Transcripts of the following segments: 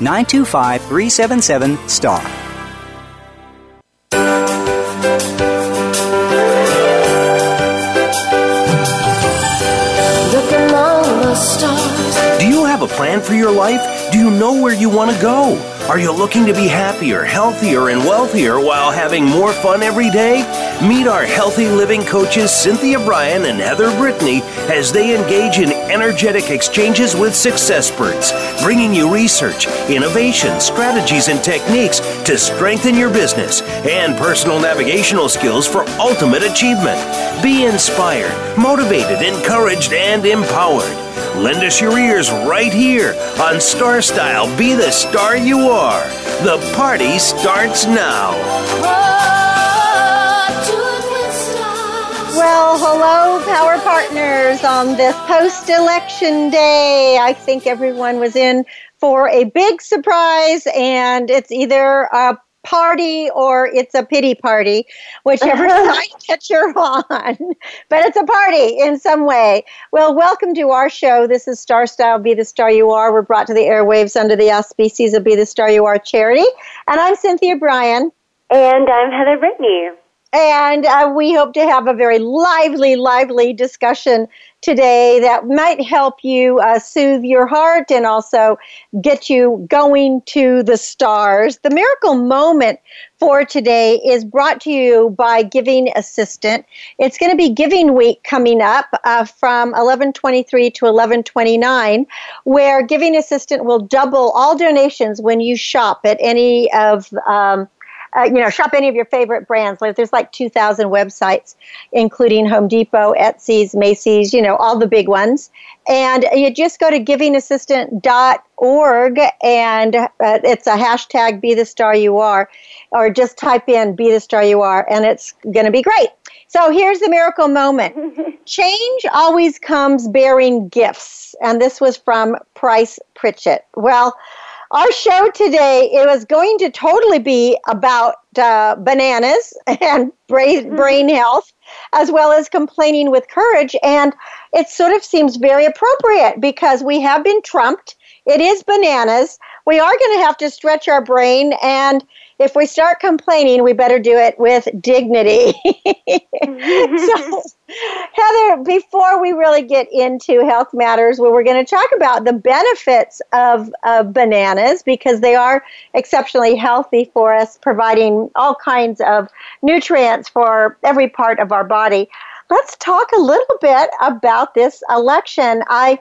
925 377 STAR. Do you have a plan for your life? Do you know where you want to go? Are you looking to be happier, healthier, and wealthier while having more fun every day? Meet our healthy living coaches Cynthia Brian and Heather Brittany as they engage in energetic exchanges with successperts, bringing you research, innovation, strategies, and techniques to strengthen your business and personal navigational skills for ultimate achievement. Be inspired, motivated, encouraged, and empowered. Lend us your ears right here on Star Style Be the Star You Are. The party starts now. Well, hello, Power Partners, on this post election day. I think everyone was in for a big surprise, and it's either a party or it's a pity party, whichever side that you're on. But it's a party in some way. Well, welcome to our show. This is Star Style Be the Star You Are. We're brought to the airwaves under the auspices of Be the Star You Are charity. And I'm Cynthia Brian. And I'm Heather Brittany. And uh, we hope to have a very lively, lively discussion today that might help you uh, soothe your heart and also get you going to the stars. The miracle moment for today is brought to you by Giving Assistant. It's going to be Giving Week coming up uh, from 1123 to 1129, where Giving Assistant will double all donations when you shop at any of um, uh, you know, shop any of your favorite brands. Like there's like 2,000 websites, including Home Depot, Etsy's, Macy's, you know, all the big ones. And you just go to givingassistant.org and uh, it's a hashtag Be the Star You Are, or just type in Be the Star You Are, and it's going to be great. So here's the miracle moment. Change always comes bearing gifts. And this was from Price Pritchett. Well, our show today it was going to totally be about uh, bananas and brain, mm-hmm. brain health as well as complaining with courage and it sort of seems very appropriate because we have been trumped it is bananas we are going to have to stretch our brain and if we start complaining, we better do it with dignity. Mm-hmm. so, Heather, before we really get into health matters, where we're going to talk about the benefits of, of bananas because they are exceptionally healthy for us, providing all kinds of nutrients for every part of our body. Let's talk a little bit about this election. I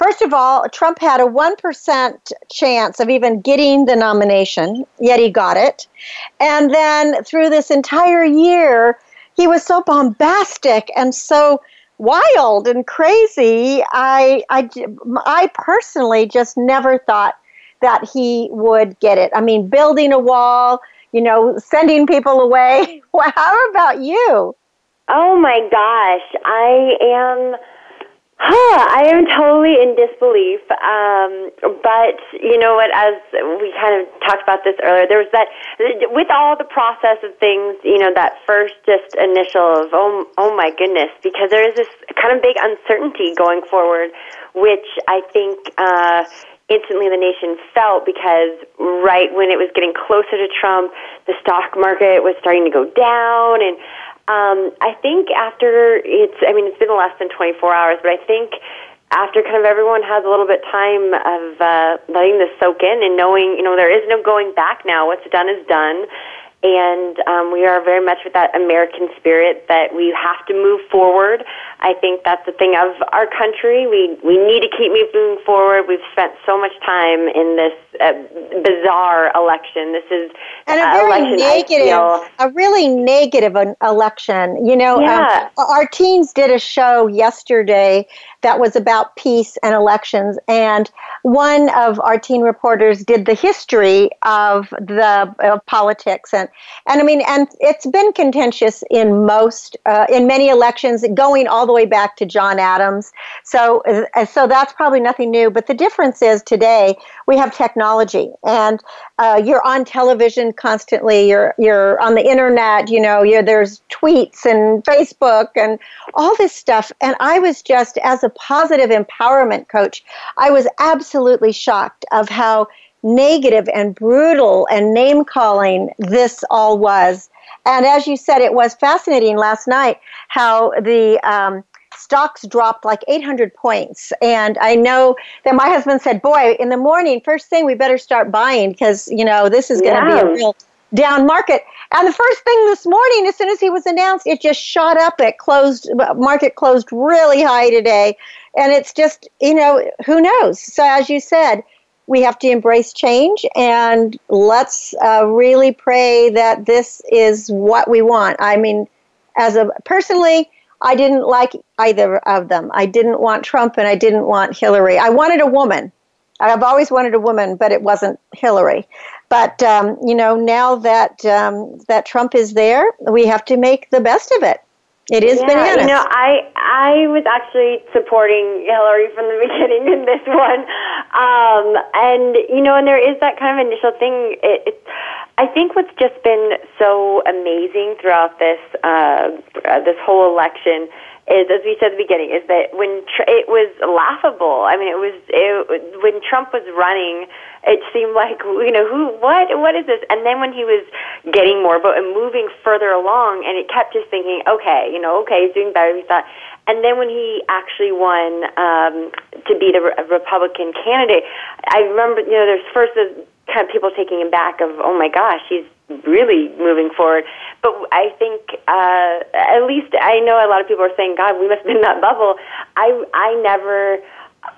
First of all, Trump had a 1% chance of even getting the nomination, yet he got it. And then through this entire year, he was so bombastic and so wild and crazy. I, I, I personally just never thought that he would get it. I mean, building a wall, you know, sending people away. How about you? Oh my gosh, I am Huh, I am totally in disbelief. Um, but you know what? As we kind of talked about this earlier, there was that with all the process of things. You know, that first just initial of oh, oh my goodness, because there is this kind of big uncertainty going forward, which I think. Uh, instantly the nation felt because right when it was getting closer to Trump, the stock market was starting to go down and um, I think after it's, I mean, it's been less than 24 hours, but I think after kind of everyone has a little bit time of uh, letting this soak in and knowing, you know, there is no going back now. What's done is done. And um, we are very much with that American spirit that we have to move forward. I think that's the thing of our country. We we need to keep moving forward. We've spent so much time in this uh, bizarre election. This is and a very negative, a really negative election. You know, um, yeah. um, our teens did a show yesterday that was about peace and elections. And one of our teen reporters did the history of the of politics, and and I mean, and it's been contentious in most uh, in many elections, going all the way back to John Adams. So uh, so that's probably nothing new. But the difference is today we have technology, and uh, you're on television constantly. You're you're on the internet. You know, there's tweets and Facebook and all this stuff. And I was just as a positive empowerment coach, I was absolutely shocked of how negative and brutal and name calling this all was. And as you said, it was fascinating last night how the um, stocks dropped like 800 points. And I know that my husband said, Boy, in the morning, first thing, we better start buying because, you know, this is going to be a real down market. And the first thing this morning, as soon as he was announced, it just shot up. It closed, market closed really high today. And it's just, you know, who knows? So, as you said, we have to embrace change and let's uh, really pray that this is what we want. I mean, as a personally, I didn't like either of them. I didn't want Trump and I didn't want Hillary. I wanted a woman. I've always wanted a woman, but it wasn't Hillary. But um, you know, now that um, that Trump is there, we have to make the best of it. It is yeah, bananas. You know, I I was actually supporting Hillary from the beginning in this one, um, and you know, and there is that kind of initial thing. It, it, I think what's just been so amazing throughout this uh, this whole election is, as we said at the beginning, is that when tr- it was laughable. I mean, it was it, when Trump was running. It seemed like you know who, what, what is this? And then when he was getting more vote and moving further along, and it kept just thinking, okay, you know, okay, he's doing better. We thought, and then when he actually won um, to be the re- Republican candidate, I remember, you know, there's first the kind of people taking him back of, oh my gosh, he's really moving forward. But I think, uh, at least I know a lot of people are saying, God, we must been in that bubble. I, I never,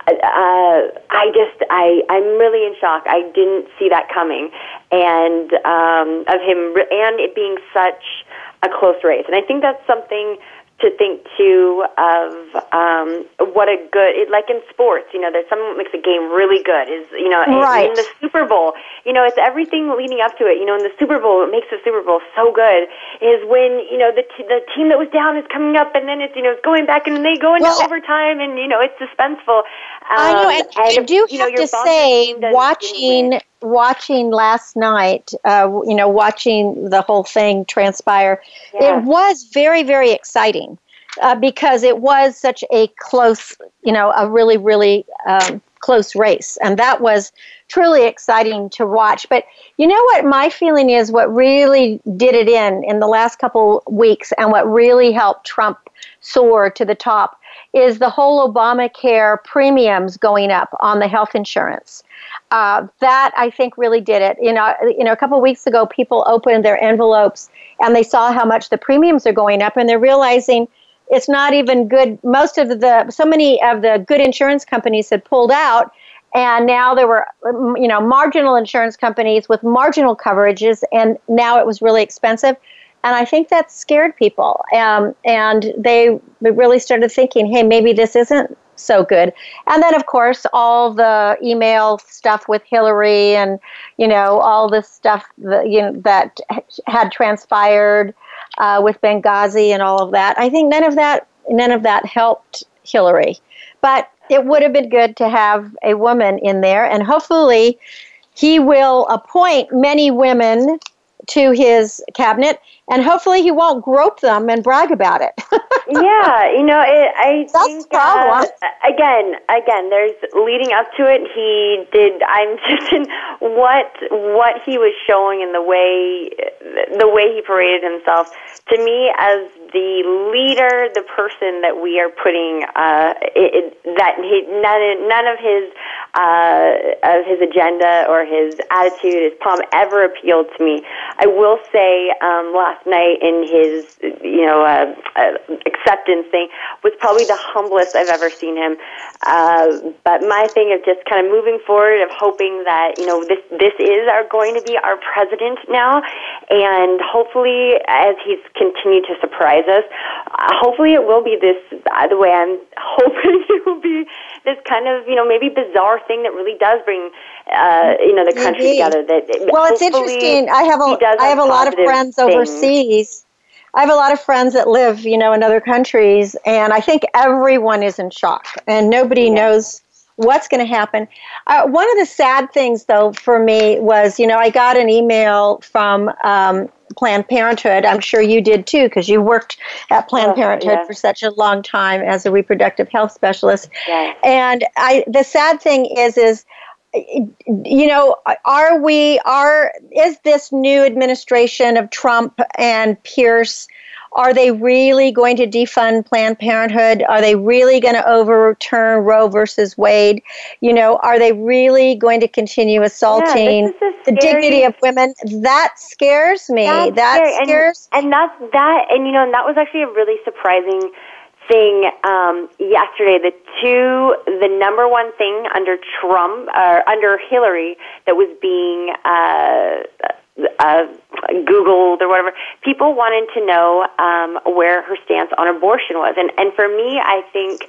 uh, I just, I, I'm really in shock. I didn't see that coming. And, um, of him, and it being such a close race. And I think that's something to think too of um, what a good it, like in sports you know there's something that makes a game really good is you know right. in the super bowl you know it's everything leading up to it you know in the super bowl what makes the super bowl so good is when you know the t- the team that was down is coming up and then it's you know it's going back and they go into well, overtime and you know it's suspenseful um, I know and, and I do have know, to say watching watching last night, uh, you know, watching the whole thing transpire, yeah. it was very, very exciting uh, because it was such a close, you know, a really, really um, close race. And that was truly exciting to watch. But you know what my feeling is what really did it in in the last couple weeks and what really helped Trump soar to the top is the whole Obamacare premiums going up on the health insurance. Uh, that I think really did it. You know, you know, a couple weeks ago, people opened their envelopes and they saw how much the premiums are going up, and they're realizing it's not even good. Most of the, so many of the good insurance companies had pulled out, and now there were, you know, marginal insurance companies with marginal coverages, and now it was really expensive. And I think that scared people. Um, and they really started thinking, hey, maybe this isn't so good. And then, of course, all the email stuff with Hillary and, you know, all this stuff that, you know, that had transpired uh, with Benghazi and all of that. I think none of that, none of that helped Hillary. But it would have been good to have a woman in there, and hopefully, he will appoint many women to his cabinet and hopefully he won't grope them and brag about it. yeah, you know, it, I That's think uh, again, again, there's leading up to it. He did. I'm just in what what he was showing and the way the way he paraded himself. To me, as the leader, the person that we are putting uh, it, that he, none none of his uh, of his agenda or his attitude, his palm ever appealed to me. I will say um, last night in his, you know, uh, uh, acceptance thing was probably the humblest I've ever seen him. Uh, but my thing is just kind of moving forward, of hoping that you know this this is our going to be our president now, and hopefully as he's continued to surprise us, uh, hopefully it will be this. By the way, I'm hoping it will be this kind of you know maybe bizarre thing that really does bring uh, you know the country Maybe. together. That Well, it's interesting. I have a have a lot of friends things. overseas. I have a lot of friends that live, you know, in other countries, and I think everyone is in shock, and nobody Yeah. knows what's going to happen. Uh, one of the sad things, though, for me was, you know, I got an email from um, Planned Parenthood. I'm sure you did too, because you worked at Planned Oh, Parenthood yeah. for such a long time as a reproductive health specialist. Yes. And I, the sad thing is, is you know, are we are is this new administration of Trump and Pence are they really going to defund Planned Parenthood? Are they really going to overturn Roe versus Wade? You know, are they really going to continue assaulting a the dignity of women? That scares me. That's that scary. And- scares and, that's that and you know and that was actually a really surprising thing um, yesterday the two the number one thing under Trump or under Hillary that was being uh, uh, Googled or whatever people wanted to know um, where her stance on abortion was. And and for me I think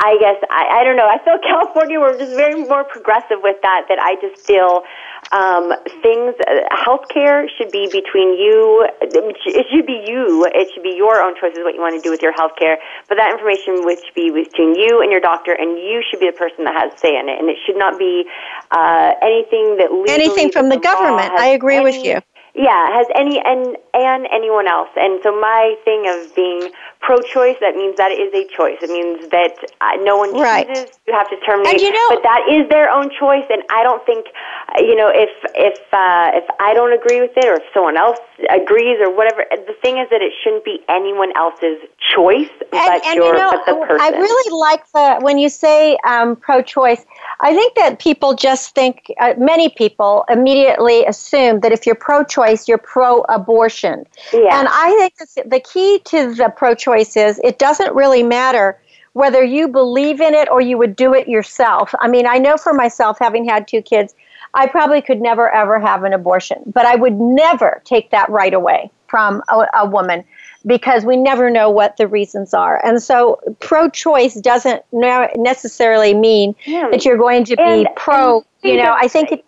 I guess I, I don't know. I feel California were just very more progressive with that that I just feel um, things, uh, healthcare should be between you. It should be you. It should be your own choices what you want to do with your healthcare. But that information would be between you and your doctor, and you should be the person that has say in it. And it should not be uh, anything that legally anything from the government. I agree with you. Yeah, has any and and anyone else. And so my thing of being pro-choice that means that is a choice. It means that uh, no one Right. chooses. You have to terminate. And you know- but that is their own choice. And I don't think, uh, you know, if if uh, if I don't agree with it or if someone else agrees or whatever, the thing is that it shouldn't be anyone else's choice but and, and your you know, but the person. I really like the when you say um, pro-choice. I think that people just think uh, many people immediately assume that if you're pro-choice, you're pro-abortion. Yeah. And I think the key to the pro-choice is it doesn't really matter whether you believe in it or you would do it yourself. I mean, I know for myself, having had two kids, I probably could never ever have an abortion, but I would never take that right away from a, a woman because we never know what the reasons are. And so pro choice doesn't necessarily mean Yeah. that you're going to be And- pro, and you know, I think it,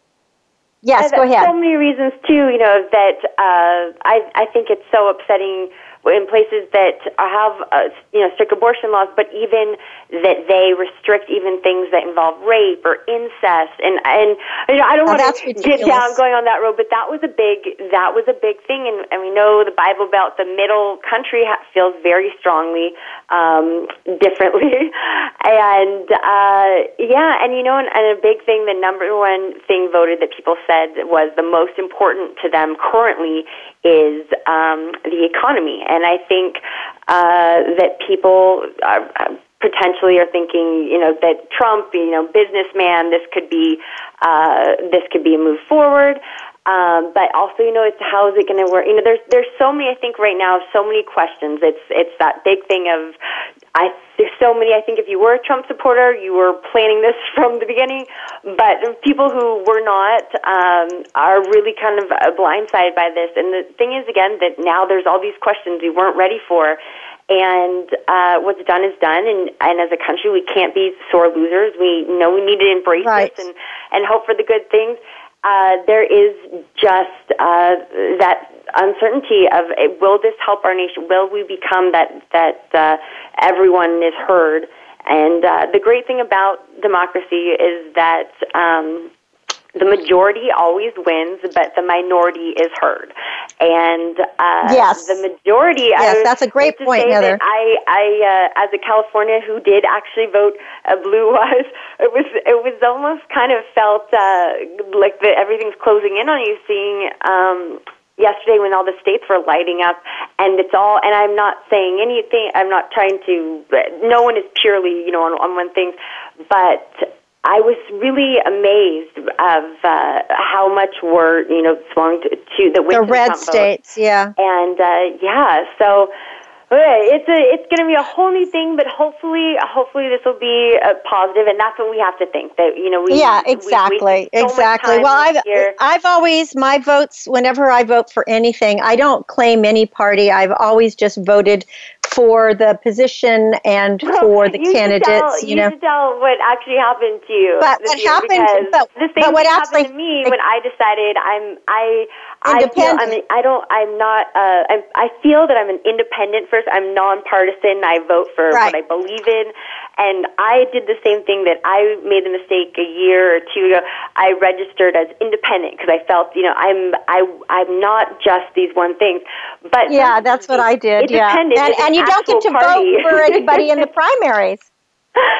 yes, go ahead. So many reasons too, you know, that uh, I I think it's so upsetting in places that have uh, you know strict abortion laws, but even that they restrict even things that involve rape or incest, and and you know I don't Oh, want to get down going on that road, but that was a big that was a big thing, and, and we know the Bible Belt, the Middle Country ha- feels very strongly um, differently, and uh, yeah, and you know, and, and a big thing, the number one thing voted that people said was the most important to them currently is um, the economy, and I think uh, that people are. are potentially are thinking, you know, that Trump, you know, businessman, this could be, uh, this could be a move forward. Um, but also, you know, it's how is it going to work? You know, there's there's so many. I think right now, so many questions. It's it's that big thing of, I there's so many. I think if you were a Trump supporter, you were planning this from the beginning. But people who were not um, are really kind of blindsided by this. And the thing is, again, that now there's all these questions we weren't ready for. And uh, what's done is done, and, and as a country, we can't be sore losers. We know we need to embrace Right. this and, and hope for the good things. Uh, there is just uh, that uncertainty of uh, will this help our nation? Will we become that that uh, everyone is heard? And uh, the great thing about democracy is that um, the majority always wins, but the minority is heard. And uh, Yes. the majority. Yes, I that's a great point, Heather. I, I, uh, as a California who did actually vote uh, blue wise, it was it was almost kind of felt uh, like the, everything's closing in on you. Seeing um, yesterday when all the states were lighting up, and it's all. And I'm not saying anything. I'm not trying to. No one is purely, you know, on, on one thing, but. I was really amazed of uh, how much were you know swung to, to the the red states, vote. yeah, and uh, yeah, so Okay, it's a, it's going to be a whole new thing, but hopefully, hopefully this will be a positive, and that's what we have to think that you know we yeah exactly we, so exactly. Well, I've I've always my votes whenever I vote for anything, I don't claim any party. I've always just voted for the position and for the you candidates. Tell, you, know, tell what actually happened to you. But what happened? But, the same but what thing actually happened to me when I decided I'm I. Independent. I, feel, I mean, I don't. I'm not. Uh, I, I feel that I'm an independent first. I'm nonpartisan. I vote for right. what I believe in, and I did the same thing that I made the mistake a year or two ago. I registered as independent because I felt, you know, I'm I I'm not just these one things. But yeah, that's what I did. Yeah, and, and you don't get to party. vote for anybody in the primaries.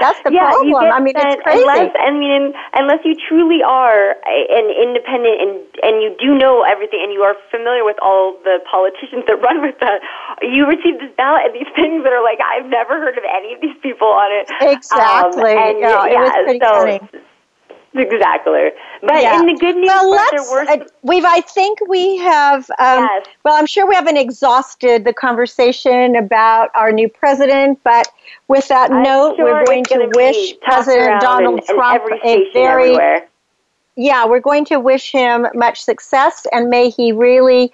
That's the yeah, problem. I mean, it's crazy. Unless, I mean, unless you truly are an independent and and you do know everything and you are familiar with all the politicians that run with that, you receive this ballot and these things that are like, I've never heard of any of these people on it. Exactly. Um, and, yeah, yeah, it was pretty so, funny. Exactly. But yeah. in the good news, well, let's, there were uh, we've. I think we have. Um, Yes. Well, I'm sure we haven't exhausted the conversation about our new president, but with that I'm note, sure we're going to wish President Donald in Trump every a very everywhere. yeah, we're going to wish him much success and may he really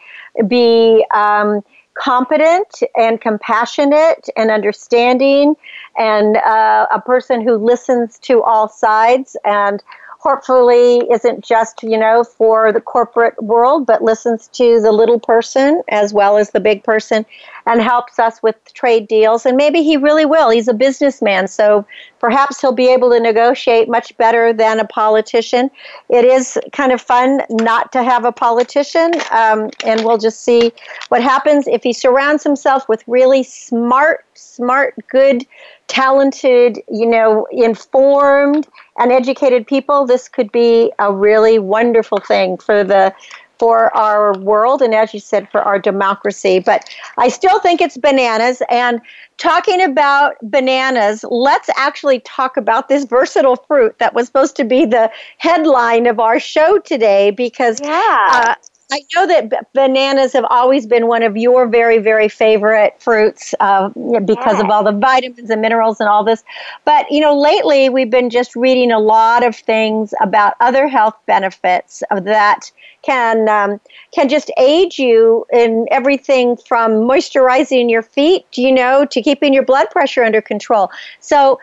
be um, competent and compassionate and understanding and uh, a person who listens to all sides and hopefully isn't just you know for the corporate world but listens to the little person as well as the big person and helps us with trade deals. And maybe he really will. He's a businessman so perhaps he'll be able to negotiate much better than a politician. It is kind of fun not to have a politician um, and we'll just see what happens. If he surrounds himself with really smart smart good talented you know informed and educated people, this could be a really wonderful thing for the for our world and as you said for our democracy but i still think it's bananas and talking about bananas let's actually talk about this versatile fruit that was supposed to be the headline of our show today because yeah. uh, I know that b- bananas have always been one of your very, very favorite fruits uh, because of all the vitamins and minerals and all this. But, you know, lately we've been just reading a lot of things about other health benefits of that can um, can just aid you in everything from moisturizing your feet, you know, to keeping your blood pressure under control. So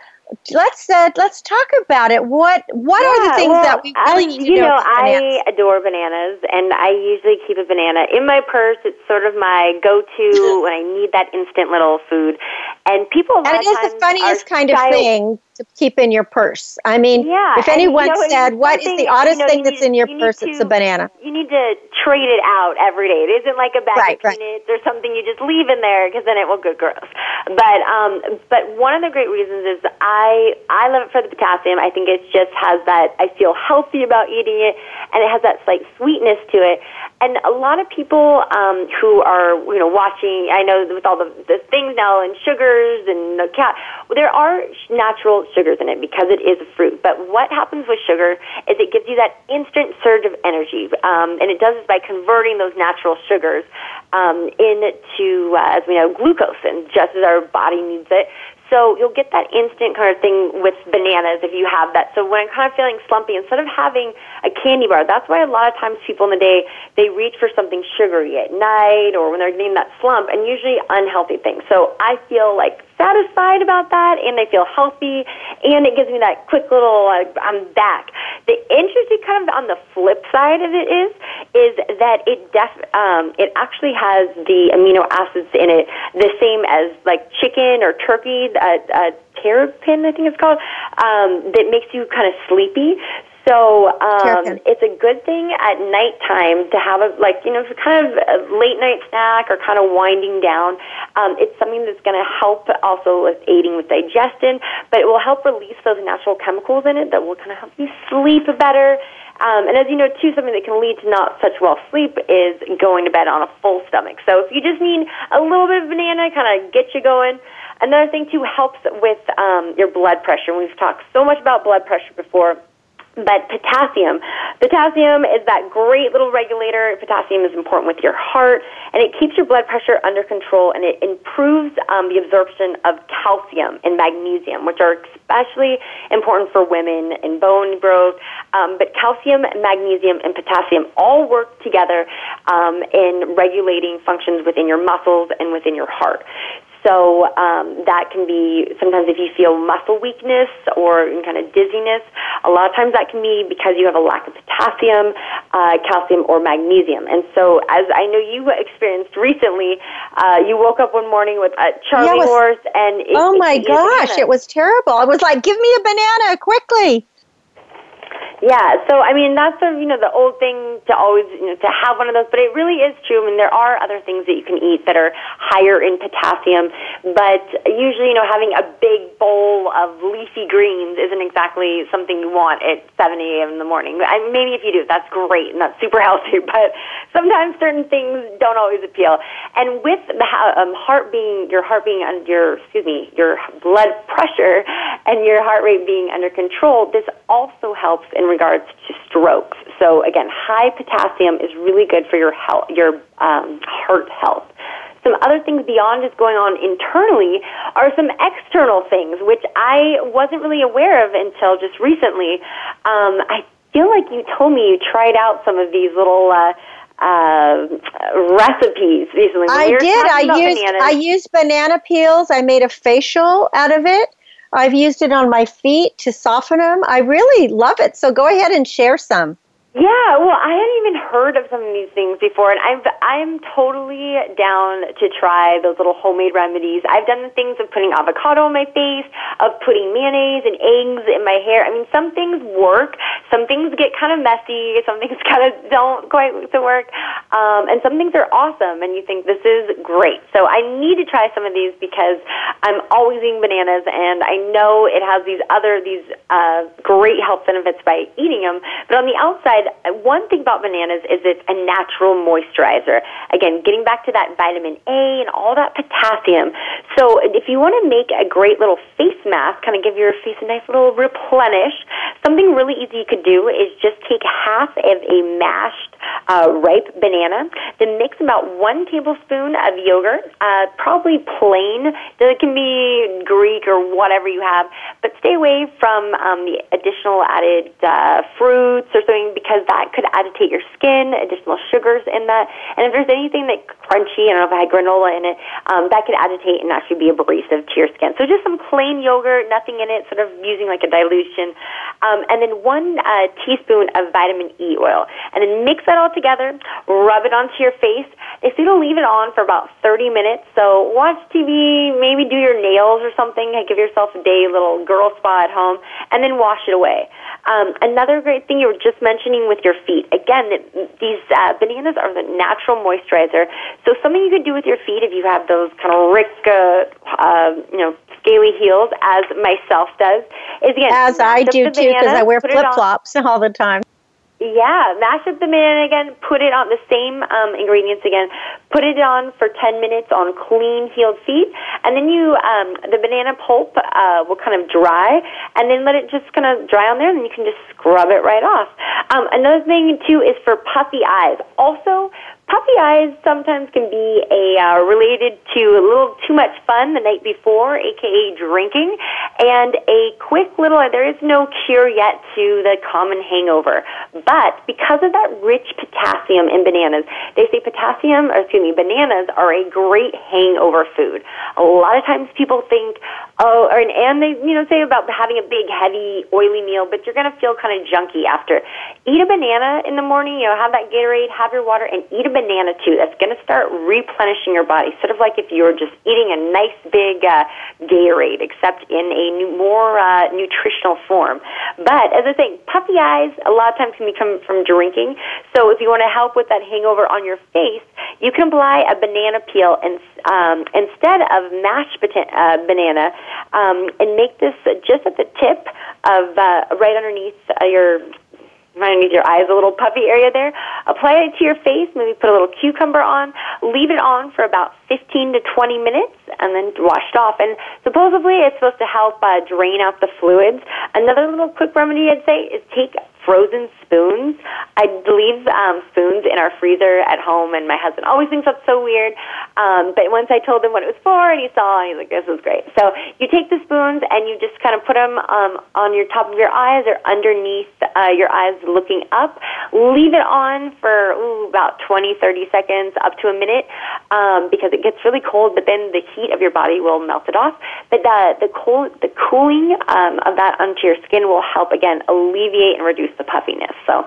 let's uh, let's talk about it. What what yeah, are the things well, that we really I, need to you know? know. I adore bananas, and I usually keep a banana in my purse. It's sort of my go-to when I need that instant little food. And people, and it is the funniest kind of shy- thing to keep in your purse. I mean, Yeah, if and, anyone you know, said, "What is the oddest you know, thing that's need- in your you purse?" to- it's a banana. You need to trade it out every day. It isn't like a bag Right, of right. or something you just leave in there because then it will get gross. But um, but one of the great reasons is I I love it for the potassium. I think it just has that. I feel healthy about eating it, and it has that slight sweetness to it. And a lot of people um, who are you know watching, I know with all the, the things now and sugars and the cat, there are natural sugars in it because it is a fruit. But what happens with sugar is it gives you that instant surge of energy, um, and it does by converting those natural sugars um, into, uh, as we know, glucose, and just as our body needs it. So you'll get that instant kind of thing with bananas if you have that. So when I'm kind of feeling slumpy, instead of having a candy bar, that's why a lot of times people in the day they reach for something sugary at night or when they're getting that slump, and usually unhealthy things. So I feel like satisfied about that, and I feel healthy, and it gives me that quick little uh, I'm back. The interesting kind of on the flip side of it is is that it def um, it actually has the amino acids in it the same as like chicken or turkey, uh, uh, terrapin I think it's called, um, that makes you kind of sleepy. So um, it's a good thing at nighttime to have a like you know kind of a late night snack or kind of winding down. Um, it's something that's going to help also with aiding with digestion, but it will help release those natural chemicals in it that will kind of help you sleep better. Um, and as you know, too, something that can lead to not such well sleep is going to bed on a full stomach. So if you just need a little bit of banana, kind of get you going. Another thing too helps with um, your blood pressure. We've talked so much about blood pressure before. But potassium, potassium is that great little regulator. Potassium is important with your heart, and it keeps your blood pressure under control, and it improves um, the absorption of calcium and magnesium, which are especially important for women and bone growth. Um, but calcium, magnesium, and potassium all work together um, in regulating functions within your muscles and within your heart. So um, that can be sometimes if you feel muscle weakness or kind of dizziness. A lot of times that can be because you have a lack of potassium, uh, calcium, or magnesium. And so, as I know you experienced recently, uh, you woke up one morning with a Charlie Yeah, it was- horse, and it, oh it- my it- gosh, it was terrible. I was like, give me a banana quickly. Yeah, so I mean that's of you know the old thing to always you know to have one of those, but it really is true. I mean there are other things that you can eat that are higher in potassium, but usually you know having a big bowl of leafy greens isn't exactly something you want at 7 a.m. in the morning. I maybe if you do, that's great and that's super healthy, but sometimes certain things don't always appeal. And with the um, heart being your heart being under your excuse me your blood pressure and your heart rate being under control, this also helps in regards to strokes. So again, high potassium is really good for your health, your um, heart health. Some other things beyond just going on internally are some external things, which I wasn't really aware of until just recently. Um, I feel like you told me you tried out some of these little uh, uh, recipes recently. I did. I used bananas. I used banana peels. I made a facial out of it. I've used it on my feet to soften them. I really love it. So go ahead and share some. Yeah, well, I hadn't even heard of some of these things before, and I'm I'm totally down to try those little homemade remedies. I've done the things of putting avocado on my face, of putting mayonnaise and eggs in my hair. I mean, some things work, some things get kind of messy, some things kind of don't quite to work, um, and some things are awesome, and you think this is great. So I need to try some of these because I'm always eating bananas, and I know it has these other these uh, great health benefits by eating them. But on the outside, one thing about bananas is it's a natural moisturizer. Again, getting back to that vitamin A and all that potassium. So if you want to make a great little face mask, kind of give your face a nice little replenish, something really easy you could do is just take half of a mashed uh, ripe banana, then mix about one tablespoon of yogurt, uh, probably plain. It can be Greek or whatever you have, but stay away from um, the additional added uh, fruits or something because that could agitate your skin, additional sugars in that. And if there's anything that crunchy, I don't know if I had granola in it, um, that could agitate and actually be abrasive to your skin. So just some plain yogurt, nothing in it, sort of using like a dilution. Um, and then one uh, teaspoon of vitamin E oil. And then mix that all together, rub it onto your face. They say to leave it on for about 30 minutes. So watch TV, maybe do your nails or something, give yourself a day little girl spa at home, and then wash it away. Um, another great thing you were just mentioning with your feet. Again, these uh, bananas are the natural moisturizer. So something you could do with your feet if you have those kind of rick, uh, uh, you know, scaly heels, as myself does, is again As I mash up do the too, because banana, I wear put it on- flip flops all the time. yeah, mash up the banana again, put it on the same um, ingredients again, put it on for 10 minutes on clean, healed feet, and then you, um, the banana pulp uh, will kind of dry, and then let it just kind of dry on there, and then you can just scrub it right off. Um, another thing, too, is for puffy eyes. Also, puffy eyes sometimes can be a uh, related to a little too much fun the night before, aka drinking, and a quick little. There is no cure yet to the common hangover, but because of that rich potassium in bananas, they say potassium, or excuse me, bananas are a great hangover food. A lot of times people think, oh, or, and they you know say about having a big, heavy, oily meal, but you're going to feel kind of junky after. Eat a banana in the morning. You know, have that Gatorade, have your water, and eat a banana too. That's going to start replenishing your body, sort of like if you were just eating a nice big uh, Gatorade, except in a new, more uh, nutritional form. But as I say, puffy eyes a lot of times can become from drinking. So if you want to help with that hangover on your face, you can apply a banana peel and um, instead of mashed bata- uh, banana, um, and make this just at the tip of uh, right underneath uh, your right underneath your eyes, a little puffy area there. Apply it to your face. Maybe put a little cucumber on. Leave it on for about 15 to 20 minutes. and then washed off. And supposedly it's supposed to help uh, drain out the fluids. Another little quick remedy I'd say is take frozen spoons. I leave um, spoons in our freezer at home, and my husband always thinks that's so weird. Um, but once I told him what it was for, and he saw, he's like, "This is great." So you take the spoons and you just kind of put them um, on your top of your eyes or underneath uh, your eyes, looking up. Leave it on for ooh, about 20, 30 seconds, up to a minute, um, because it gets really cold. But then the heat of your body will melt it off. But the the cold, the cooling um, of that onto your skin will help again alleviate and reduce the puffiness. So,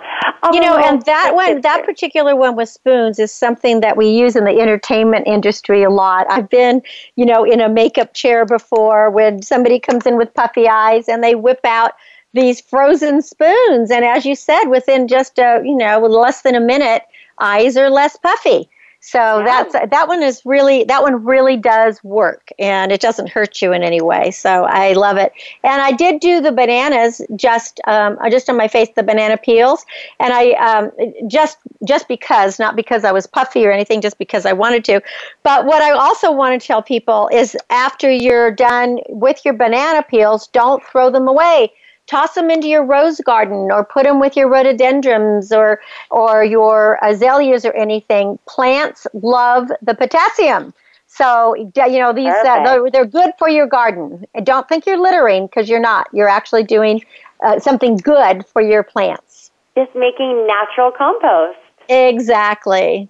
you know, and that one, that particular one with spoons is something that we use in the entertainment industry a lot. I've been, you know, in a makeup chair before when somebody comes in with puffy eyes and they whip out these frozen spoons, and as you said, within just a, you know, less than a minute, eyes are less puffy. So that's that one is really that one really does work and it doesn't hurt you in any way. So I love it. And I did do the bananas just um, just on my face the banana peels and I um, just just because not because I was puffy or anything just because I wanted to. But what I also want to tell people is after you're done with your banana peels, don't throw them away toss them into your rose garden or put them with your rhododendrons or or your azaleas or anything. Plants love the potassium. So you know these uh, they're, they're, good for your garden. Don't think you're littering because you're not. You're actually doing uh, something good for your plants. Just making natural compost. Exactly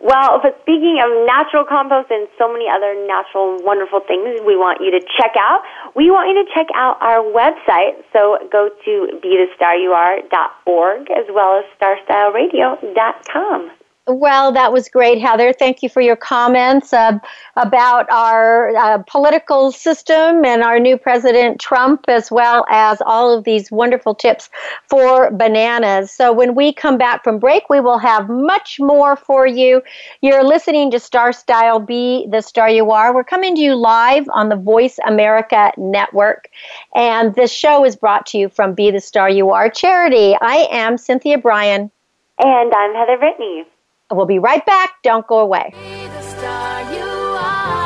well, but speaking of natural compost and so many other natural, wonderful things we want you to check out, we want you to check out our website. So go to bethestaryouare.org as well as starstyleradio.com. Well, that was great, Heather. Thank you for your comments uh, about our uh, political system and our new President Trump, as well as all of these wonderful tips for bananas. So, when we come back from break, we will have much more for you. You're listening to Star Style Be the Star You Are. We're coming to you live on the Voice America Network. And this show is brought to you from Be the Star You Are charity. I am Cynthia Brian. And I'm Heather Brittany. We'll be right back. Don't go away. The star you are.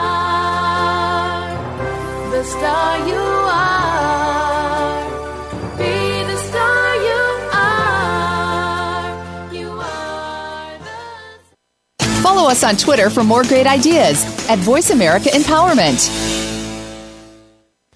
The star you are. Be the star you are. You are the... Follow us on Twitter for more great ideas at Voice America Empowerment.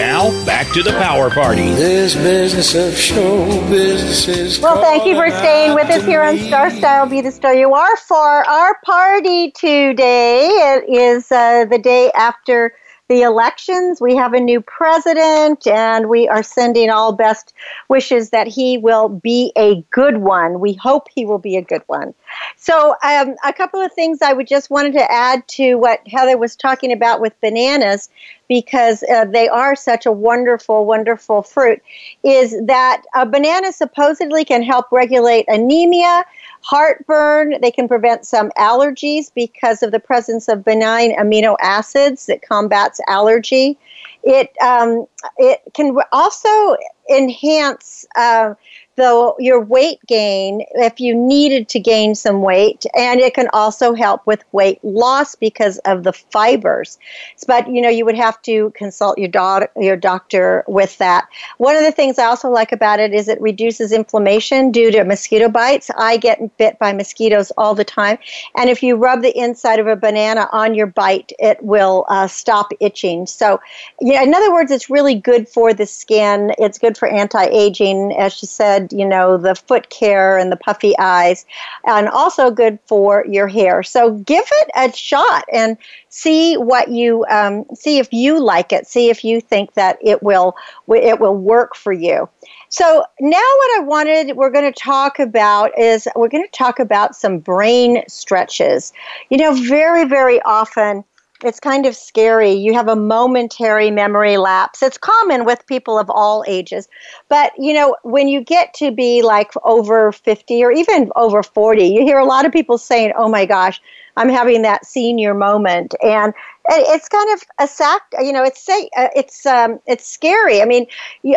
Now, back to the power party. This business of show business is Well, thank you for staying with us here on Star Style Be the Star You Are for our party today. It is uh, the day after the elections. We have a new president, and we are sending all best wishes that he will be a good one. We hope he will be a good one. So, um, a couple of things I would just wanted to add to what Heather was talking about with bananas, because uh, they are such a wonderful, wonderful fruit, is that a banana supposedly can help regulate anemia, heartburn. They can prevent some allergies because of the presence of benign amino acids that combats allergy. It um, it can also enhance. Uh, the, your weight gain if you needed to gain some weight and it can also help with weight loss because of the fibers. But you know you would have to consult your, do- your doctor with that. One of the things i also like about it is it reduces inflammation due to mosquito bites. I get bit by mosquitoes all the time and if you rub the inside of a banana on your bite it will uh, stop itching. So yeah, in other words it's really good for the skin. It's good for anti-aging as she said you know, the foot care and the puffy eyes, and also good for your hair. So give it a shot and see what you um, see if you like it. See if you think that it will it will work for you. So now what I wanted we're going to talk about is we're going to talk about some brain stretches. You know, very very often it's kind of scary. You have a momentary memory lapse. It's common with people of all ages. But, you know, when you get to be like over 50 or even over 40, you hear a lot of people saying, oh my gosh, I'm having that senior moment. And it's kind of a sac you know it's say uh, it's um, it's scary. I mean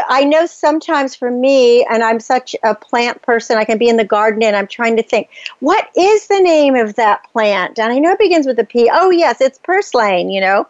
i know sometimes for me and i'm such a plant person i can be in the garden and i'm trying to think what is the name of that plant? And i know it begins with a p. Oh yes it's purslane you know?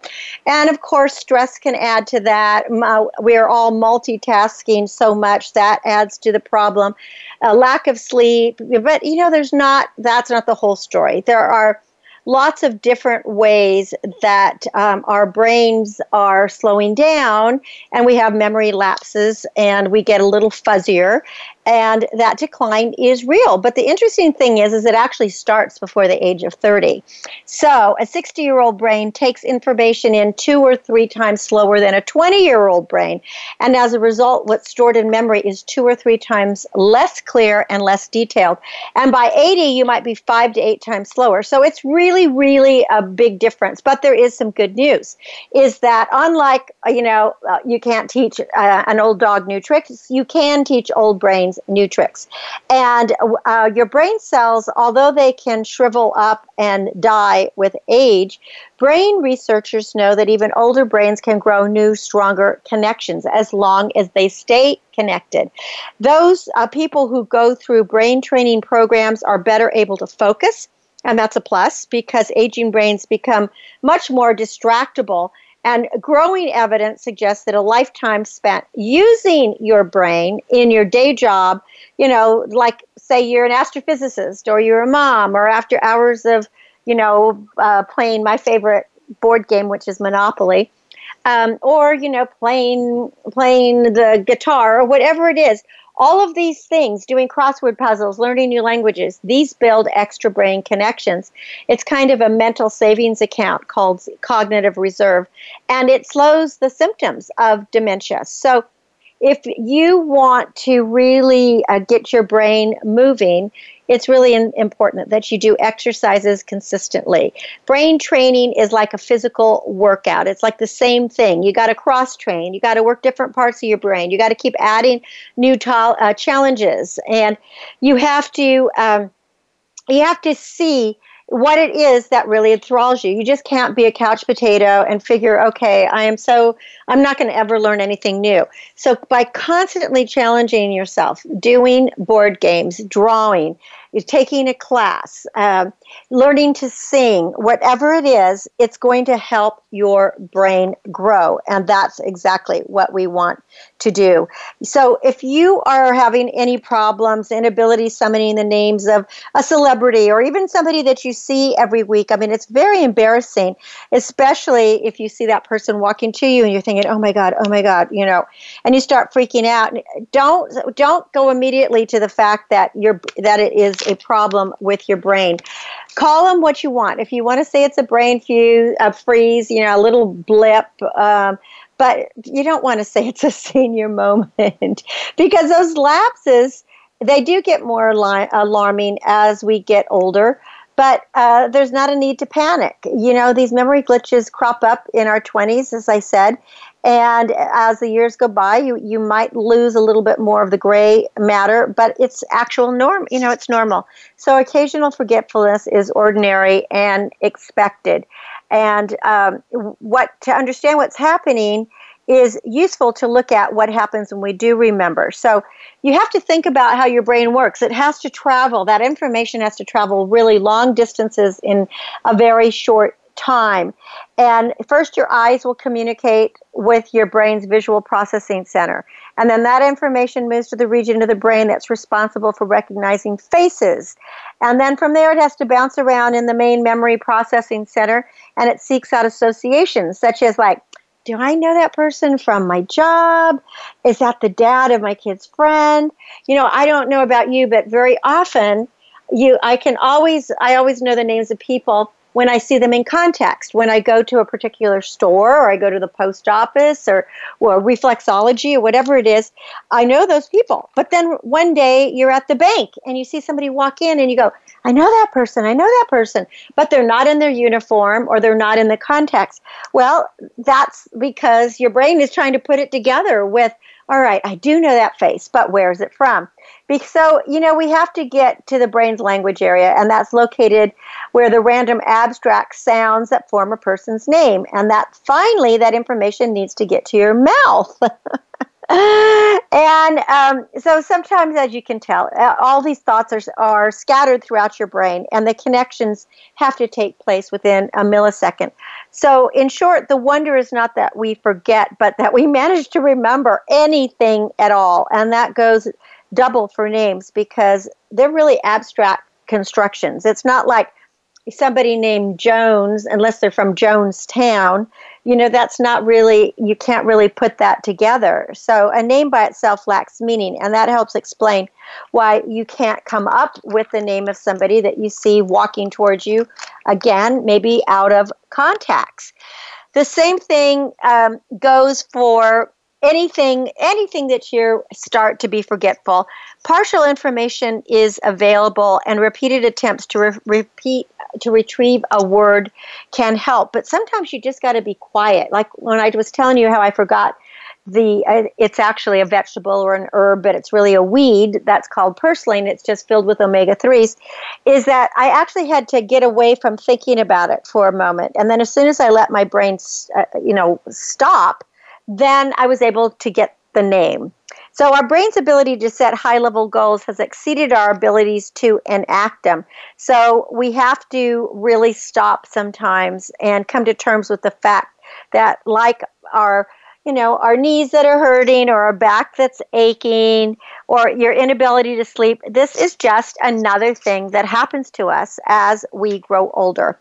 And of course stress can add to that. We're all multitasking so much that adds to the problem. A lack of sleep but you know there's not that's not the whole story. There are lots of different ways that um, our brains are slowing down and we have memory lapses and we get a little fuzzier and that decline is real. But the interesting thing is is it actually starts before the age of 30 so a 60 year old brain takes information in two or three times slower than a 20 year old brain. And as a result what's stored in memory is two or three times less clear and less detailed. And by 80 you might be five to eight times slower. So it's really really a big difference. But there is some good news is that unlike you know uh, you can't teach uh, an old dog new tricks you can teach old brains new tricks. And uh, your brain cells, although they can shrivel up and die with age, brain researchers know that even older brains can grow new, stronger connections as long as they stay connected. Those uh, people who go through brain training programs are better able to focus. And that's a plus because aging brains become much more distractible and growing evidence suggests that a lifetime spent using your brain in your day job, you know, like say you're an astrophysicist or you're a mom, or after hours of, you know, uh, playing my favorite board game, which is Monopoly, um, or you know, playing playing the guitar or whatever it is all of these things, doing crossword puzzles, learning new languages, these build extra brain connections. It's kind of a mental savings account called cognitive reserve, and it slows the symptoms of dementia. So, if you want to really uh, get your brain moving, it's really important that you do exercises consistently. Brain training is like a physical workout. It's like the same thing. You got to cross train. You got to work different parts of your brain. You got to keep adding new ta- uh, challenges, and you have to um, you have to see what it is that really enthralls you. You just can't be a couch potato and figure, okay, I am so, I'm not going to ever learn anything new. So by constantly challenging yourself, doing board games, drawing, taking a class, uh, learning to sing, whatever it is, it's going to help your brain grow. And that's exactly what we want to do. So if you are having any problems, inability summoning the names of a celebrity or even somebody that you see every week, I mean, it's very embarrassing, especially if you see that person walking to you and you're thinking, oh my God, oh my God, you know, and you start freaking out. Don't, don't go immediately to the fact that you're, that it is a problem with your brain. Call them what you want. If you want to say it's a brain fuse, a freeze, you know, a little blip, um, but you don't want to say it's a senior moment because those lapses they do get more alarming as we get older but uh, there's not a need to panic. You know, these memory glitches crop up in our 20s, as I said, and as the years go by, you, you might lose a little bit more of the gray matter, but it's actual norm. You know, it's normal. So occasional forgetfulness is ordinary and expected. And um, what to understand what's happening is useful to look at what happens when we do remember. So you have to think about how your brain works. It has to travel, that information has to travel really long distances in a very short time. And first, your eyes will communicate with your brain's visual processing center. And then that information moves to the region of the brain that's responsible for recognizing faces. And then from there, it has to bounce around in the main memory processing center and it seeks out associations, such as like, do I know that person from my job? Is that the dad of my kid's friend? You know, I don't know about you, but very often you I can always I always know the names of people when I see them in context. When I go to a particular store or I go to the post office or, or reflexology or whatever it is, I know those people. But then one day you're at the bank and you see somebody walk in and you go, I know that person, I know that person, but they're not in their uniform or they're not in the context. Well, that's because your brain is trying to put it together with, all right, I do know that face, but where is it from? So, you know, we have to get to the brain's language area, and that's located where the random abstract sounds that form a person's name. And that finally, that information needs to get to your mouth. and um, so sometimes, as you can tell, all these thoughts are, are scattered throughout your brain, and the connections have to take place within a millisecond. So, in short, the wonder is not that we forget, but that we manage to remember anything at all. And that goes double for names because they're really abstract constructions. It's not like somebody named Jones, unless they're from Jonestown, you know, that's not really, you can't really put that together. So a name by itself lacks meaning, and that helps explain why you can't come up with the name of somebody that you see walking towards you, again, maybe out of contacts. The same thing um, goes for anything anything that you start to be forgetful partial information is available and repeated attempts to re- repeat to retrieve a word can help but sometimes you just got to be quiet like when i was telling you how i forgot the uh, it's actually a vegetable or an herb but it's really a weed that's called purslane it's just filled with omega 3s is that i actually had to get away from thinking about it for a moment and then as soon as i let my brain uh, you know stop then I was able to get the name. So our brain's ability to set high level goals has exceeded our abilities to enact them. So we have to really stop sometimes and come to terms with the fact that like our you know, our knees that are hurting or our back that's aching or your inability to sleep, this is just another thing that happens to us as we grow older.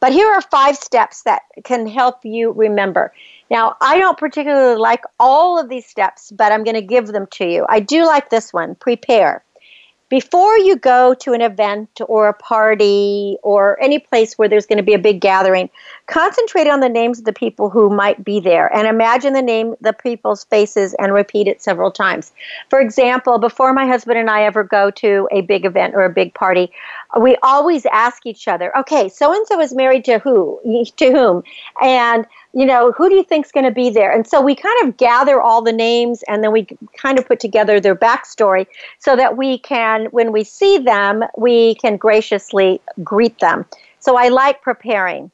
But here are five steps that can help you remember. Now, I don't particularly like all of these steps, but I'm going to give them to you. I do like this one prepare. Before you go to an event or a party or any place where there's going to be a big gathering, concentrate on the names of the people who might be there and imagine the name, the people's faces, and repeat it several times. For example, before my husband and I ever go to a big event or a big party, we always ask each other, okay, so and so is married to who, to whom? And you know, who do you think's going to be there? And so we kind of gather all the names and then we kind of put together their backstory so that we can, when we see them, we can graciously greet them. So I like preparing.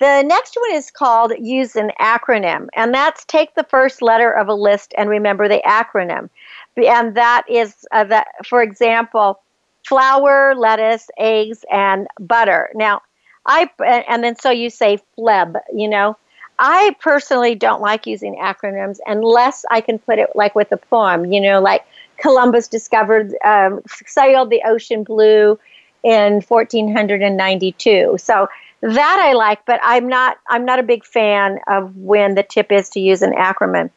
The next one is called use an acronym, and that's take the first letter of a list and remember the acronym. And that is, uh, that, for example, flour, lettuce, eggs, and butter. Now, I and then so you say fleb, you know, I personally don't like using acronyms unless I can put it like with a poem, you know, like Columbus discovered, um, sailed the ocean blue in 1492. So that I like, but I'm not, I'm not a big fan of when the tip is to use an acronym.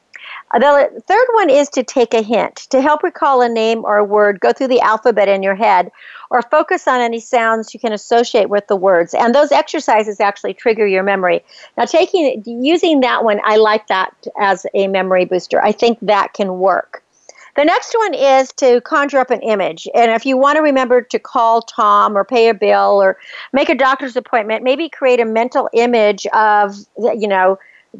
The third one is to take a hint. To help recall a name or a word, go through the alphabet in your head or focus on any sounds you can associate with the words. And those exercises actually trigger your memory. Now, taking using that one, I like that as a memory booster. I think that can work. The next one is to conjure up an image. And if you want to remember to call Tom or pay a bill or make a doctor's appointment, maybe create a mental image of, you know,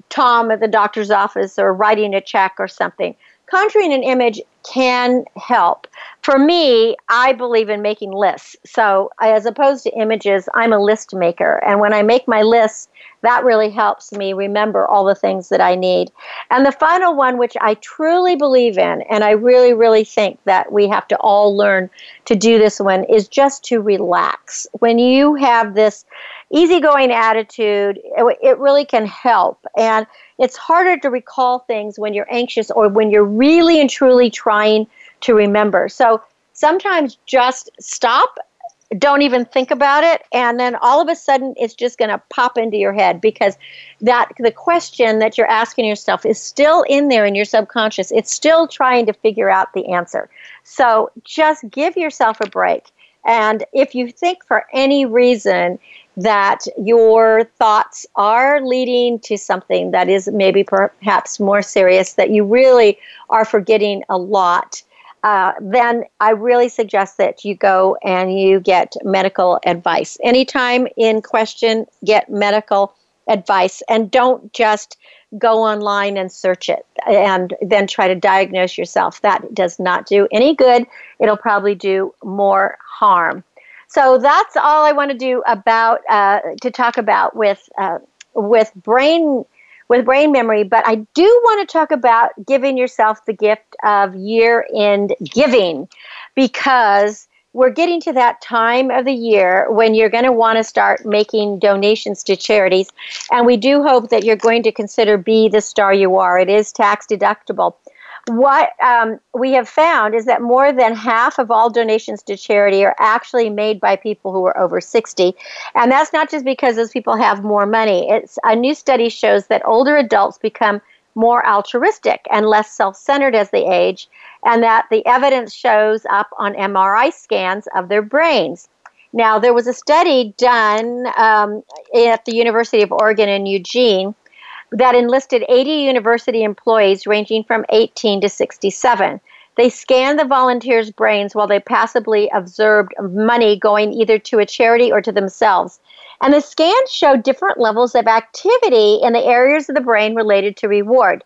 Tom at the doctor's office or writing a check or something. Conjuring an image can help. For me, I believe in making lists. So, as opposed to images, I'm a list maker. And when I make my lists, that really helps me remember all the things that I need. And the final one, which I truly believe in, and I really, really think that we have to all learn to do this one, is just to relax. When you have this easygoing attitude, it, it really can help. And it's harder to recall things when you're anxious or when you're really and truly trying to remember. So sometimes just stop don't even think about it and then all of a sudden it's just going to pop into your head because that the question that you're asking yourself is still in there in your subconscious it's still trying to figure out the answer so just give yourself a break and if you think for any reason that your thoughts are leading to something that is maybe perhaps more serious that you really are forgetting a lot uh, then I really suggest that you go and you get medical advice. Anytime in question, get medical advice and don't just go online and search it and then try to diagnose yourself. That does not do any good. It'll probably do more harm. So that's all I want to do about uh, to talk about with uh, with brain with brain memory, but I do want to talk about giving yourself the gift of year end giving because we're getting to that time of the year when you're going to want to start making donations to charities. And we do hope that you're going to consider Be the Star You Are. It is tax deductible what um, we have found is that more than half of all donations to charity are actually made by people who are over 60. And that's not just because those people have more money. It's a new study shows that older adults become more altruistic and less self-centered as they age, and that the evidence shows up on MRI scans of their brains. Now, there was a study done um, at the University of Oregon in Eugene that enlisted 80 university employees ranging from 18 to 67. They scanned the volunteers' brains while they passively observed money going either to a charity or to themselves. And the scans showed different levels of activity in the areas of the brain related to reward.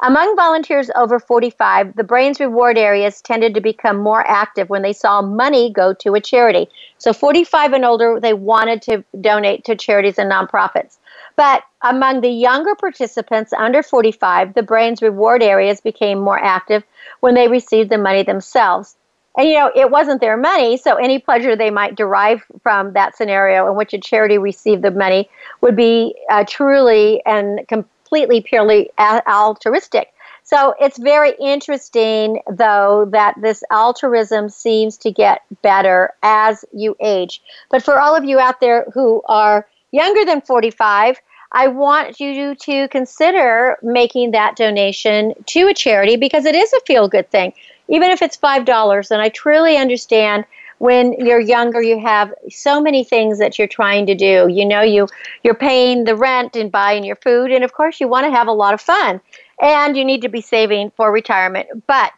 Among volunteers over 45, the brain's reward areas tended to become more active when they saw money go to a charity. So 45 and older, they wanted to donate to charities and nonprofits. But among the younger participants under 45, the brain's reward areas became more active when they received the money themselves. And you know, it wasn't their money, so any pleasure they might derive from that scenario in which a charity received the money would be uh, truly and completely purely altruistic. So it's very interesting, though, that this altruism seems to get better as you age. But for all of you out there who are younger than 45, I want you to consider making that donation to a charity because it is a feel good thing, even if it's $5. And I truly understand when you're younger you have so many things that you're trying to do you know you you're paying the rent and buying your food and of course you want to have a lot of fun and you need to be saving for retirement but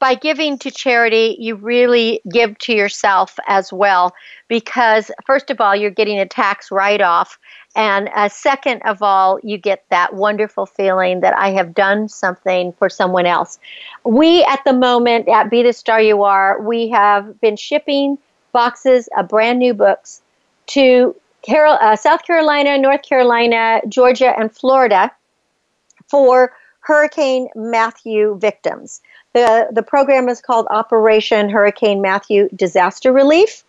by giving to charity, you really give to yourself as well because, first of all, you're getting a tax write off. And uh, second of all, you get that wonderful feeling that I have done something for someone else. We, at the moment, at Be the Star You Are, we have been shipping boxes of brand new books to Carol, uh, South Carolina, North Carolina, Georgia, and Florida for Hurricane Matthew victims. The, the program is called Operation Hurricane Matthew Disaster Relief.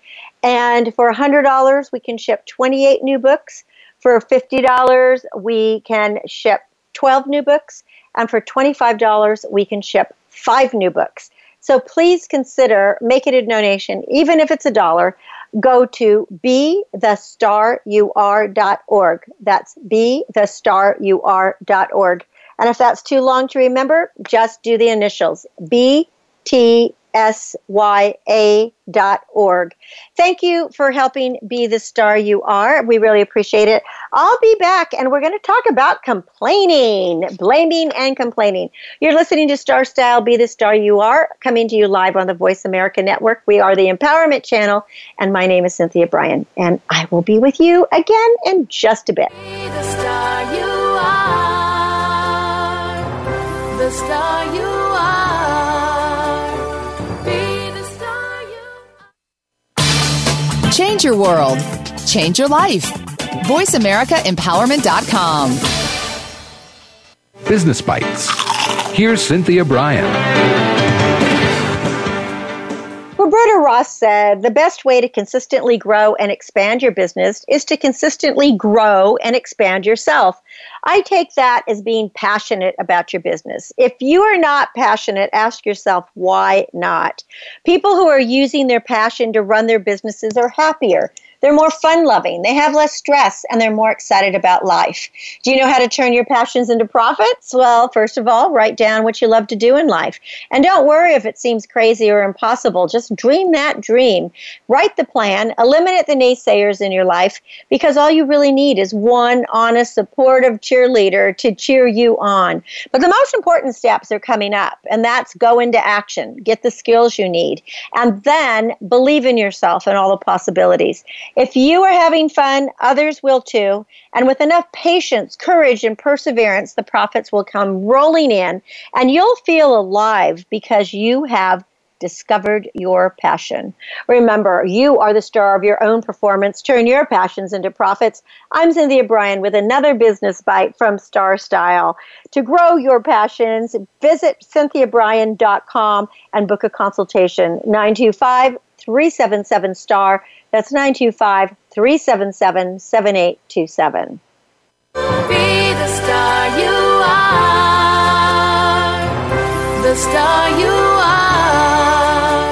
And for $100, we can ship 28 new books. For $50, we can ship 12 new books. And for $25, we can ship five new books. So please consider making it a donation, even if it's a dollar. Go to bethestaryouare.org. That's bethestaryouare.org And if that's too long to remember, just do the initials BT S-Y-A dot org. Thank you for helping be the star you are. We really appreciate it. I'll be back and we're going to talk about complaining, blaming and complaining. You're listening to Star Style Be the Star You Are, coming to you live on the Voice America Network. We are the Empowerment Channel, and my name is Cynthia Brian, and I will be with you again in just a bit. The star you are. Be the star you Change your world. Change your life. VoiceAmericaEmpowerment.com. Business Bites. Here's Cynthia Brian. Roberta Ross said the best way to consistently grow and expand your business is to consistently grow and expand yourself. I take that as being passionate about your business. If you are not passionate, ask yourself why not. People who are using their passion to run their businesses are happier. They're more fun loving, they have less stress, and they're more excited about life. Do you know how to turn your passions into profits? Well, first of all, write down what you love to do in life. And don't worry if it seems crazy or impossible. Just dream that dream. Write the plan, eliminate the naysayers in your life, because all you really need is one honest, supportive cheerleader to cheer you on. But the most important steps are coming up, and that's go into action, get the skills you need, and then believe in yourself and all the possibilities. If you are having fun, others will too. And with enough patience, courage, and perseverance, the profits will come rolling in, and you'll feel alive because you have discovered your passion. Remember, you are the star of your own performance. Turn your passions into profits. I'm Cynthia Brian with another business bite from Star Style. To grow your passions, visit cynthiabrian.com and book a consultation. 925 377 STAR. That's 925 377 7827. Be the star you are. The star you are.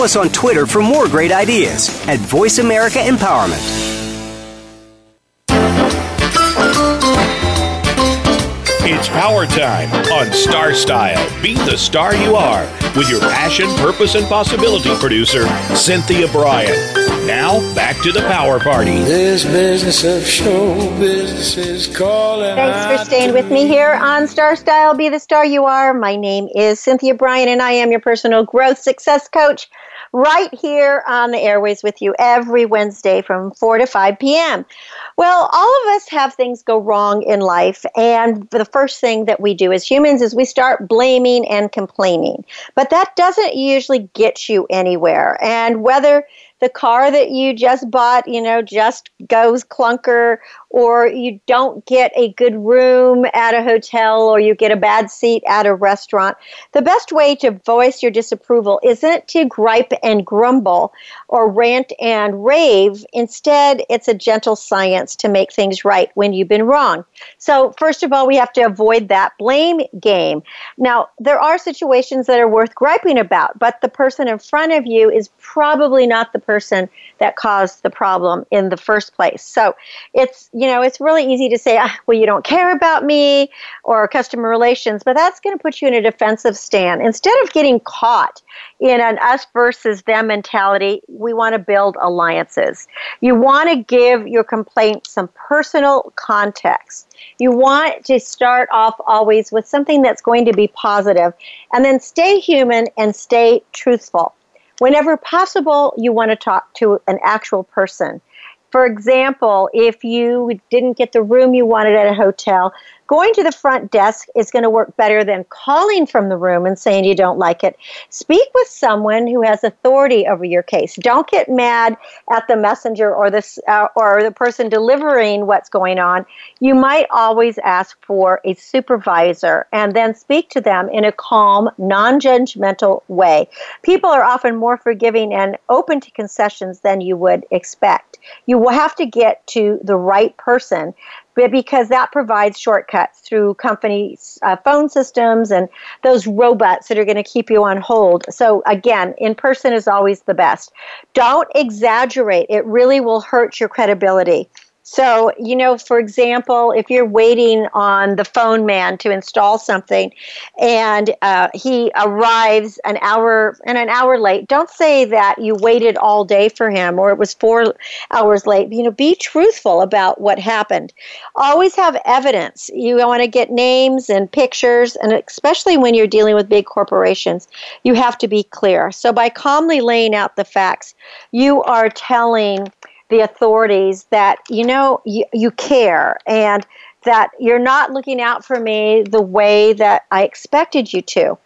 Follow us on Twitter for more great ideas at Voice America Empowerment. It's power time on Star Style. Be the star you are with your passion, purpose, and possibility producer, Cynthia Brian. Now, back to the power party. This business of show business is calling Thanks for staying with me here on Star Style Be the Star You Are. My name is Cynthia Brian, and I am your personal growth success coach right here on the airways with you every Wednesday from 4 to 5 p.m. Well, all of us have things go wrong in life, and the first thing that we do as humans is we start blaming and complaining. But that doesn't usually get you anywhere. And whether the car that you just bought, you know, just goes clunker, or you don't get a good room at a hotel, or you get a bad seat at a restaurant. The best way to voice your disapproval isn't to gripe and grumble or rant and rave. Instead, it's a gentle science to make things right when you've been wrong. So, first of all, we have to avoid that blame game. Now, there are situations that are worth griping about, but the person in front of you is probably not the person that caused the problem in the first place. So it's, you know, it's really easy to say, ah, well, you don't care about me or customer relations, but that's going to put you in a defensive stand. Instead of getting caught in an us versus them mentality, we want to build alliances. You want to give your complaint some personal context. You want to start off always with something that's going to be positive and then stay human and stay truthful. Whenever possible, you want to talk to an actual person. For example, if you didn't get the room you wanted at a hotel, Going to the front desk is going to work better than calling from the room and saying you don't like it. Speak with someone who has authority over your case. Don't get mad at the messenger or the uh, or the person delivering what's going on. You might always ask for a supervisor and then speak to them in a calm, non-judgmental way. People are often more forgiving and open to concessions than you would expect. You will have to get to the right person because that provides shortcuts through companies' uh, phone systems and those robots that are going to keep you on hold. So, again, in person is always the best. Don't exaggerate, it really will hurt your credibility. So, you know, for example, if you're waiting on the phone man to install something and uh, he arrives an hour and an hour late, don't say that you waited all day for him or it was four hours late. You know, be truthful about what happened. Always have evidence. You want to get names and pictures, and especially when you're dealing with big corporations, you have to be clear. So, by calmly laying out the facts, you are telling the authorities that you know you, you care and that you're not looking out for me the way that I expected you to.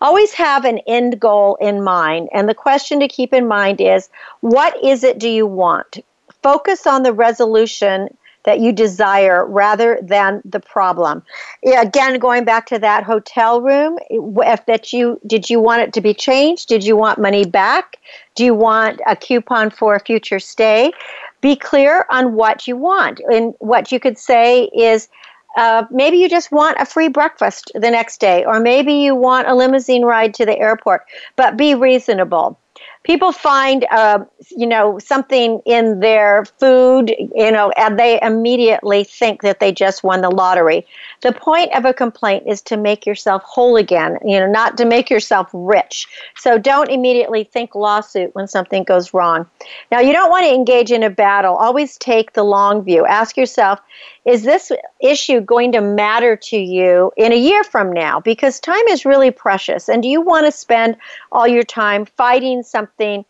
Always have an end goal in mind. And the question to keep in mind is what is it do you want? Focus on the resolution that you desire rather than the problem. Again, going back to that hotel room, if that you did you want it to be changed? Did you want money back? Do you want a coupon for a future stay? Be clear on what you want. And what you could say is, uh, maybe you just want a free breakfast the next day, or maybe you want a limousine ride to the airport, but be reasonable people find uh, you know something in their food you know and they immediately think that they just won the lottery. The point of a complaint is to make yourself whole again you know not to make yourself rich. So don't immediately think lawsuit when something goes wrong. Now you don't want to engage in a battle. Always take the long view. Ask yourself is this issue going to matter to you in a year from now? Because time is really precious. And do you want to spend all your time fighting something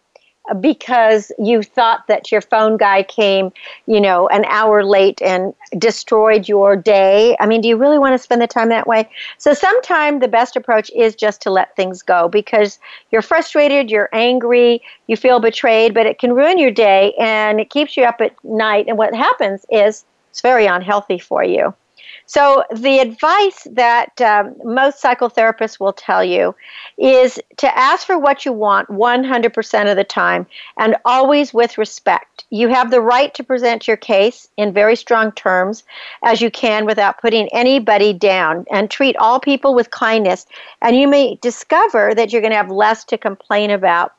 because you thought that your phone guy came, you know, an hour late and destroyed your day? I mean, do you really want to spend the time that way? So sometimes the best approach is just to let things go because you're frustrated, you're angry, you feel betrayed, but it can ruin your day and it keeps you up at night. And what happens is it's very unhealthy for you. So, the advice that um, most psychotherapists will tell you is to ask for what you want 100% of the time and always with respect. You have the right to present your case in very strong terms as you can without putting anybody down and treat all people with kindness. And you may discover that you're going to have less to complain about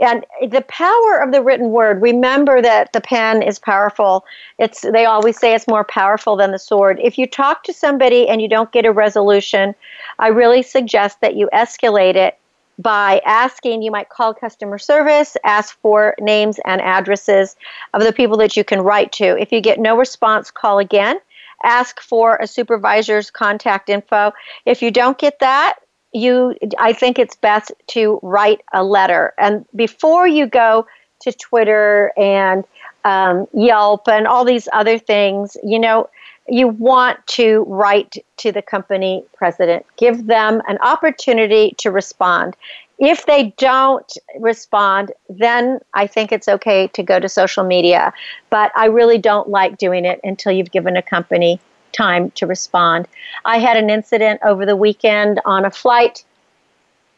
and the power of the written word remember that the pen is powerful. It's they always say it's more powerful than the sword. If you talk to somebody and you don't get a resolution i really suggest that you escalate it by asking you might call customer service ask for names and addresses of the people that you can write to. If you get no response call again. Ask for a supervisor's contact info. If you don't get that you i think it's best to write a letter. And before you go to twitter and um, yelp and all these other things you know you want to write to the company president. Give them an opportunity to respond. If they don't respond then i think it's okay to go to social media. But i really don't like doing it until you've given a company time to respond. I had an incident over the weekend on a flight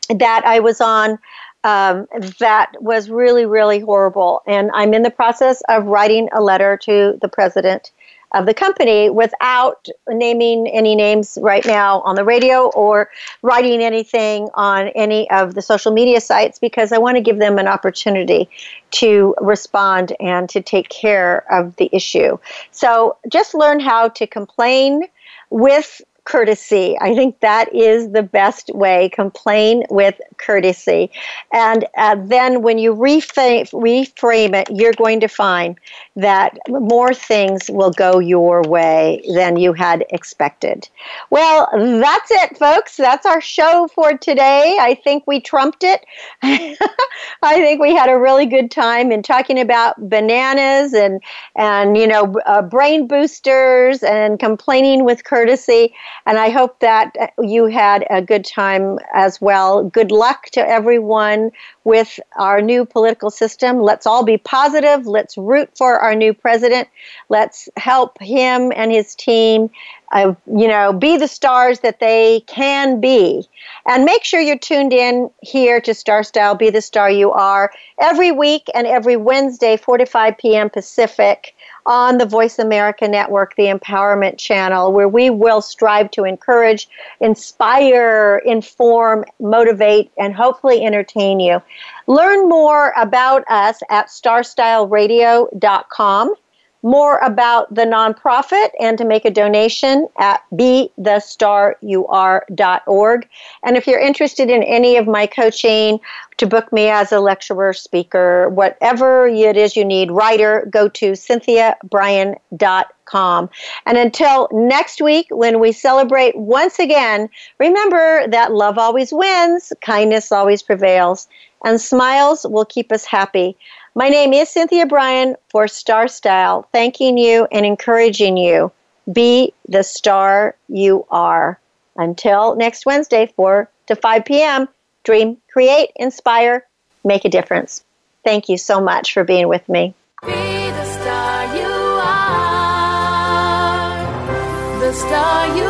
that I was on um, that was really, really horrible. And I'm in the process of writing a letter to the president of the company without naming any names right now on the radio or writing anything on any of the social media sites because I want to give them an opportunity to respond and to take care of the issue. So just learn how to complain with courtesy. I think that is the best way. Complain with courtesy. And uh, then when you reframe, reframe it, you're going to find that more things will go your way than you had expected. Well, that's it, folks. That's our show for today. I think we trumped it. I think we had a really good time in talking about bananas and, and you know, uh, brain boosters and complaining with courtesy. And I hope that you had a good time as well. Good luck to everyone with our new political system. Let's all be positive. Let's root for our new president. Let's help him and his team, uh, you know, be the stars that they can be. And make sure you're tuned in here to Star Style, Be the Star You Are, every week and every Wednesday, 4 to 5 p.m. Pacific on the Voice America Network, the Empowerment Channel, where we will strive to encourage, inspire, inform, motivate, and hopefully entertain you. Learn more about us at starstyleradio.com more about the nonprofit and to make a donation at bethestaryouare.org. And if you're interested in any of my coaching, to book me as a lecturer, speaker, whatever it is you need, writer, go to cynthiabrian.com. And until next week, when we celebrate once again, remember that love always wins, kindness always prevails, and smiles will keep us happy. My name is Cynthia Brian for Star Style, thanking you and encouraging you. Be the star you are. Until next Wednesday, 4 to 5 p.m., dream, create, inspire, make a difference. Thank you so much for being with me. Be the star you are. The star you